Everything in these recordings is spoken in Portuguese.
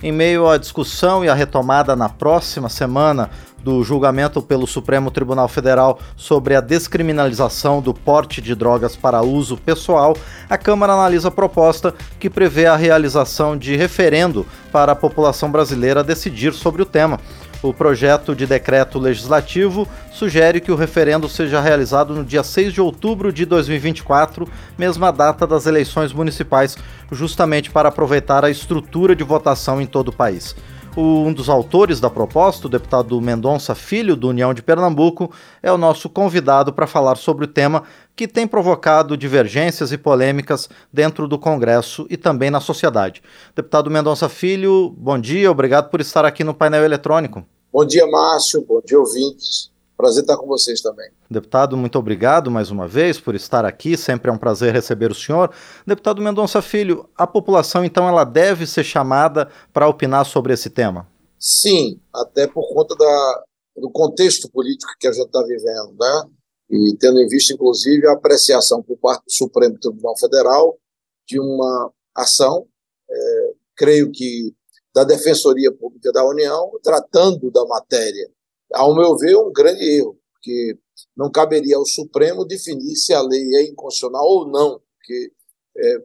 Em meio à discussão e à retomada na próxima semana do julgamento pelo Supremo Tribunal Federal sobre a descriminalização do porte de drogas para uso pessoal, a Câmara analisa a proposta que prevê a realização de referendo para a população brasileira decidir sobre o tema. O projeto de decreto legislativo sugere que o referendo seja realizado no dia 6 de outubro de 2024, mesma data das eleições municipais, justamente para aproveitar a estrutura de votação em todo o país. Um dos autores da proposta, o deputado Mendonça Filho, do União de Pernambuco, é o nosso convidado para falar sobre o tema que tem provocado divergências e polêmicas dentro do Congresso e também na sociedade. Deputado Mendonça Filho, bom dia, obrigado por estar aqui no painel eletrônico. Bom dia, Márcio, bom dia, ouvintes. Prazer estar com vocês também. Deputado, muito obrigado mais uma vez por estar aqui. Sempre é um prazer receber o senhor. Deputado Mendonça Filho, a população então ela deve ser chamada para opinar sobre esse tema? Sim, até por conta da, do contexto político que a gente está vivendo, né? E tendo em vista, inclusive, a apreciação por parte do Supremo Tribunal Federal de uma ação, é, creio que da Defensoria Pública da União, tratando da matéria ao meu ver, um grande erro, porque não caberia ao Supremo definir se a lei é inconstitucional ou não, porque é, é,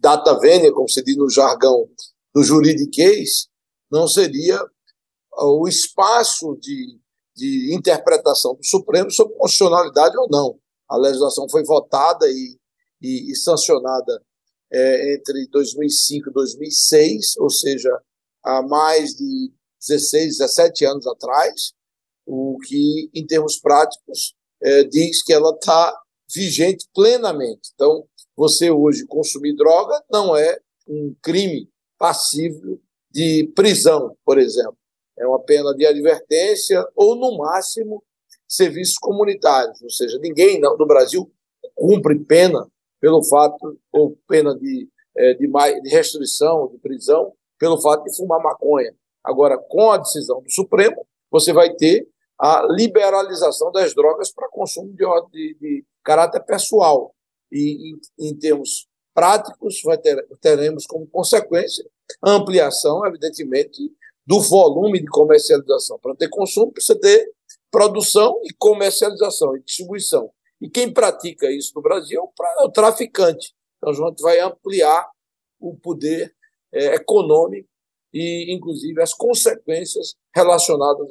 data vênia, como se diz no jargão do juridiquês, não seria o espaço de, de interpretação do Supremo sobre constitucionalidade ou não. A legislação foi votada e, e, e sancionada é, entre 2005 e 2006, ou seja, há mais de 16, 17 anos atrás, o que, em termos práticos, é, diz que ela está vigente plenamente. Então, você hoje consumir droga não é um crime passível de prisão, por exemplo. É uma pena de advertência ou, no máximo, serviços comunitários. Ou seja, ninguém no Brasil cumpre pena pelo fato, ou pena de, é, de, de restrição, de prisão, pelo fato de fumar maconha. Agora, com a decisão do Supremo, você vai ter a liberalização das drogas para consumo de, de, de, caráter pessoal. E, em, em termos práticos, ter, teremos como consequência a ampliação, evidentemente, do volume de comercialização. Para ter consumo, precisa ter produção e comercialização e distribuição. E quem pratica isso no Brasil é o traficante. Então, a gente vai ampliar o poder é, econômico e, inclusive, as consequências relacionadas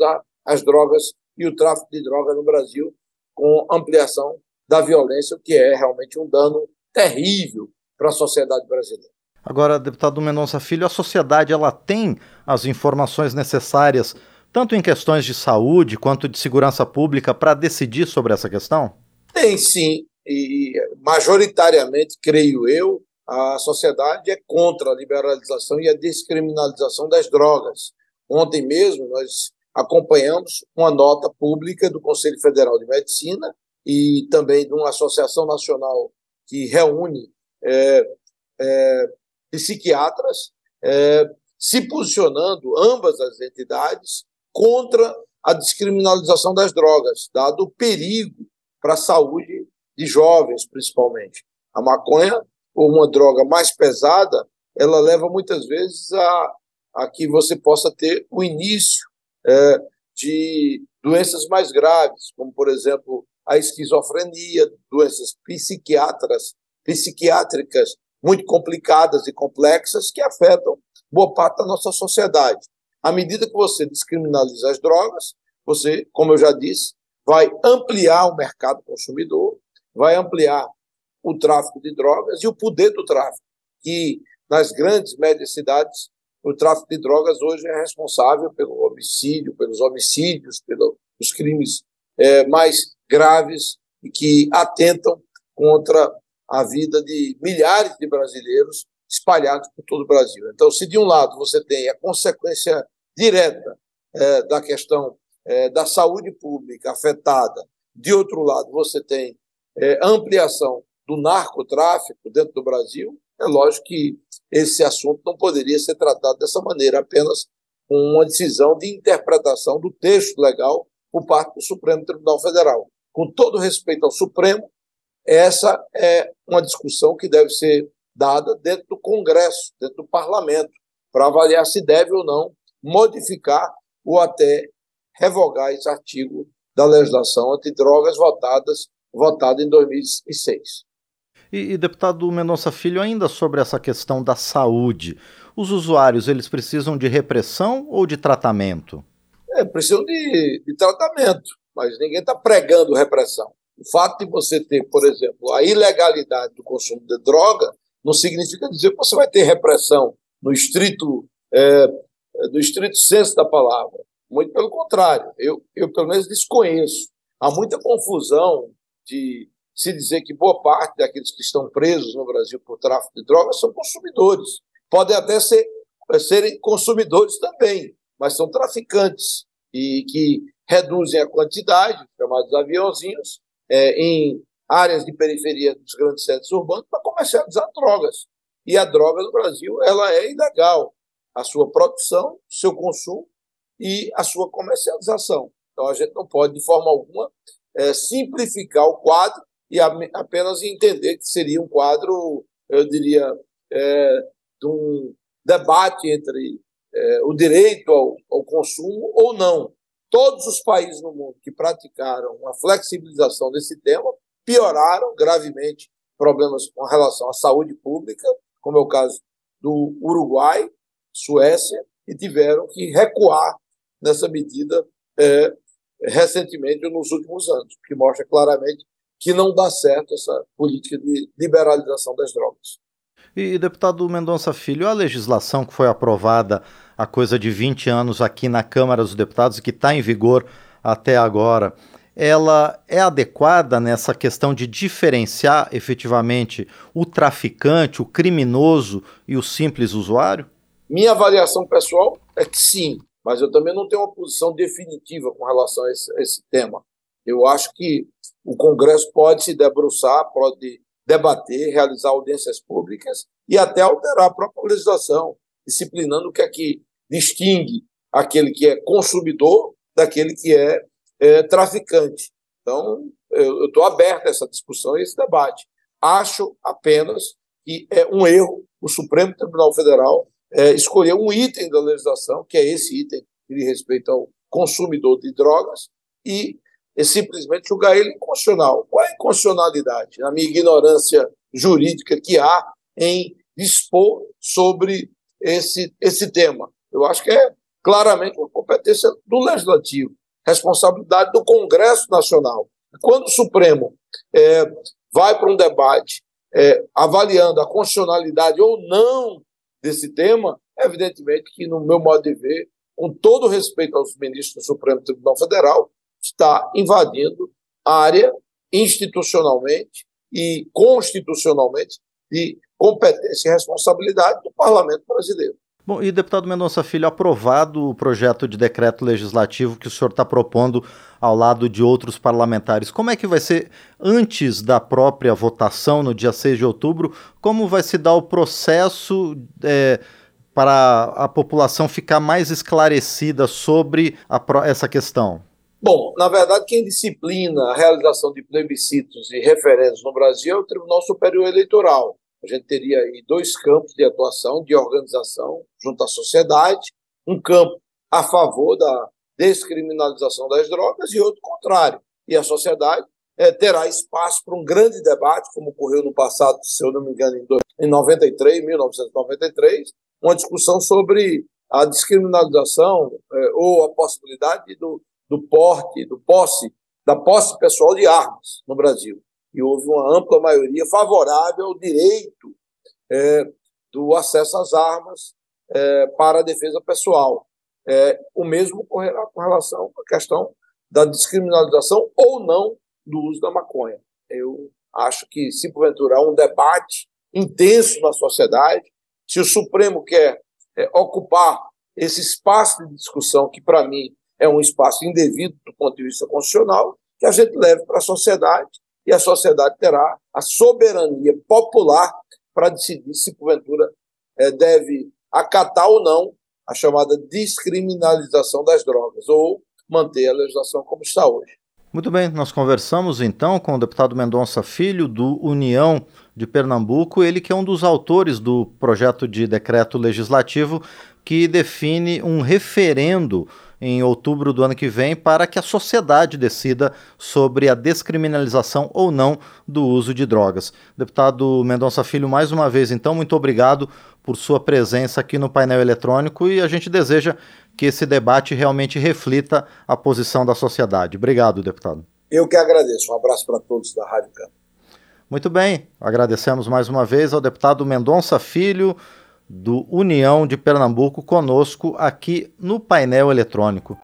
às drogas e o tráfico de drogas no Brasil, com ampliação da violência, que é realmente um dano terrível para a sociedade brasileira. Agora, deputado Mendonça Filho, a sociedade ela tem as informações necessárias, tanto em questões de saúde quanto de segurança pública, para decidir sobre essa questão? Tem sim, e majoritariamente, creio eu, a sociedade é contra a liberalização e a descriminalização das drogas. Ontem mesmo nós acompanhamos uma nota pública do Conselho Federal de Medicina e também de uma associação nacional que reúne é, é, psiquiatras é, se posicionando, ambas as entidades, contra a descriminalização das drogas, dado o perigo para a saúde de jovens, principalmente. A maconha ou uma droga mais pesada, ela leva muitas vezes a, a que você possa ter o início é, de doenças mais graves, como, por exemplo, a esquizofrenia, doenças psiquiatras, psiquiátricas muito complicadas e complexas que afetam boa parte da nossa sociedade. À medida que você descriminaliza as drogas, você, como eu já disse, vai ampliar o mercado consumidor, vai ampliar o tráfico de drogas e o poder do tráfico, que nas grandes médias cidades o tráfico de drogas hoje é responsável pelo homicídio, pelos homicídios, pelos crimes é, mais graves e que atentam contra a vida de milhares de brasileiros espalhados por todo o Brasil. Então, se de um lado você tem a consequência direta é, da questão é, da saúde pública afetada, de outro lado você tem é, ampliação do narcotráfico dentro do Brasil, é lógico que esse assunto não poderia ser tratado dessa maneira, apenas com uma decisão de interpretação do texto legal por parte do Supremo Tribunal Federal. Com todo respeito ao Supremo, essa é uma discussão que deve ser dada dentro do Congresso, dentro do Parlamento, para avaliar se deve ou não modificar ou até revogar esse artigo da legislação antidrogas votadas votada em 2006. E, e deputado Mendonça Filho, ainda sobre essa questão da saúde, os usuários eles precisam de repressão ou de tratamento? É, precisam de, de tratamento, mas ninguém está pregando repressão. O fato de você ter, por exemplo, a ilegalidade do consumo de droga não significa dizer que você vai ter repressão no estrito, é, no estrito senso da palavra. Muito pelo contrário, eu, eu pelo menos desconheço. Há muita confusão de se dizer que boa parte daqueles que estão presos no Brasil por tráfico de drogas são consumidores. Podem até ser, serem consumidores também, mas são traficantes e que reduzem a quantidade, chamados aviãozinhos, é, em áreas de periferia dos grandes centros urbanos para comercializar drogas. E a droga no Brasil ela é ilegal. A sua produção, seu consumo e a sua comercialização. Então a gente não pode, de forma alguma, é, simplificar o quadro e apenas entender que seria um quadro, eu diria, é, de um debate entre é, o direito ao, ao consumo ou não. Todos os países no mundo que praticaram uma flexibilização desse tema pioraram gravemente problemas com relação à saúde pública, como é o caso do Uruguai, Suécia, e tiveram que recuar nessa medida é, recentemente nos últimos anos, que mostra claramente que não dá certo essa política de liberalização das drogas. E, deputado Mendonça Filho, a legislação que foi aprovada há coisa de 20 anos aqui na Câmara dos Deputados e que está em vigor até agora, ela é adequada nessa questão de diferenciar efetivamente o traficante, o criminoso e o simples usuário? Minha avaliação pessoal é que sim, mas eu também não tenho uma posição definitiva com relação a esse, a esse tema. Eu acho que o Congresso pode se debruçar, pode debater, realizar audiências públicas e até alterar a própria legislação, disciplinando o que é que distingue aquele que é consumidor daquele que é, é traficante. Então, eu estou aberto a essa discussão e esse debate. Acho apenas que é um erro o Supremo Tribunal Federal é, escolher um item da legislação, que é esse item que diz respeito ao consumidor de drogas, e é simplesmente julgar ele inconstitucional. Qual é a inconstitucionalidade, na minha ignorância jurídica que há em dispor sobre esse, esse tema? Eu acho que é claramente uma competência do Legislativo, responsabilidade do Congresso Nacional. Quando o Supremo é, vai para um debate é, avaliando a constitucionalidade ou não desse tema, evidentemente que, no meu modo de ver, com todo respeito aos ministros do Supremo Tribunal Federal, está invadindo a área institucionalmente e constitucionalmente de competência e responsabilidade do parlamento brasileiro. Bom, e deputado Mendonça Filho, aprovado o projeto de decreto legislativo que o senhor está propondo ao lado de outros parlamentares, como é que vai ser antes da própria votação no dia 6 de outubro? Como vai se dar o processo é, para a população ficar mais esclarecida sobre a, essa questão? Bom, na verdade, quem disciplina a realização de plebiscitos e referendos no Brasil é o Tribunal Superior Eleitoral. A gente teria aí dois campos de atuação, de organização junto à sociedade, um campo a favor da descriminalização das drogas e outro contrário. E a sociedade é, terá espaço para um grande debate, como ocorreu no passado, se eu não me engano, em 93, 1993, uma discussão sobre a descriminalização é, ou a possibilidade do, do porte, do posse, da posse pessoal de armas no Brasil. E houve uma ampla maioria favorável ao direito é, do acesso às armas é, para a defesa pessoal. É, o mesmo ocorrerá com relação à questão da descriminalização ou não do uso da maconha. Eu acho que, se porventura há um debate intenso na sociedade, se o Supremo quer é, ocupar esse espaço de discussão, que para mim é um espaço indevido do ponto de vista constitucional, que a gente leve para a sociedade e a sociedade terá a soberania popular para decidir se, porventura, é, deve acatar ou não a chamada descriminalização das drogas ou manter a legislação como está hoje. Muito bem, nós conversamos então com o deputado Mendonça Filho, do União de Pernambuco, ele que é um dos autores do projeto de decreto legislativo que define um referendo em outubro do ano que vem para que a sociedade decida sobre a descriminalização ou não do uso de drogas. Deputado Mendonça Filho, mais uma vez, então, muito obrigado por sua presença aqui no painel eletrônico e a gente deseja que esse debate realmente reflita a posição da sociedade. Obrigado, deputado. Eu que agradeço. Um abraço para todos da Rádio Campo. Muito bem, agradecemos mais uma vez ao deputado Mendonça Filho do União de Pernambuco conosco aqui no painel eletrônico.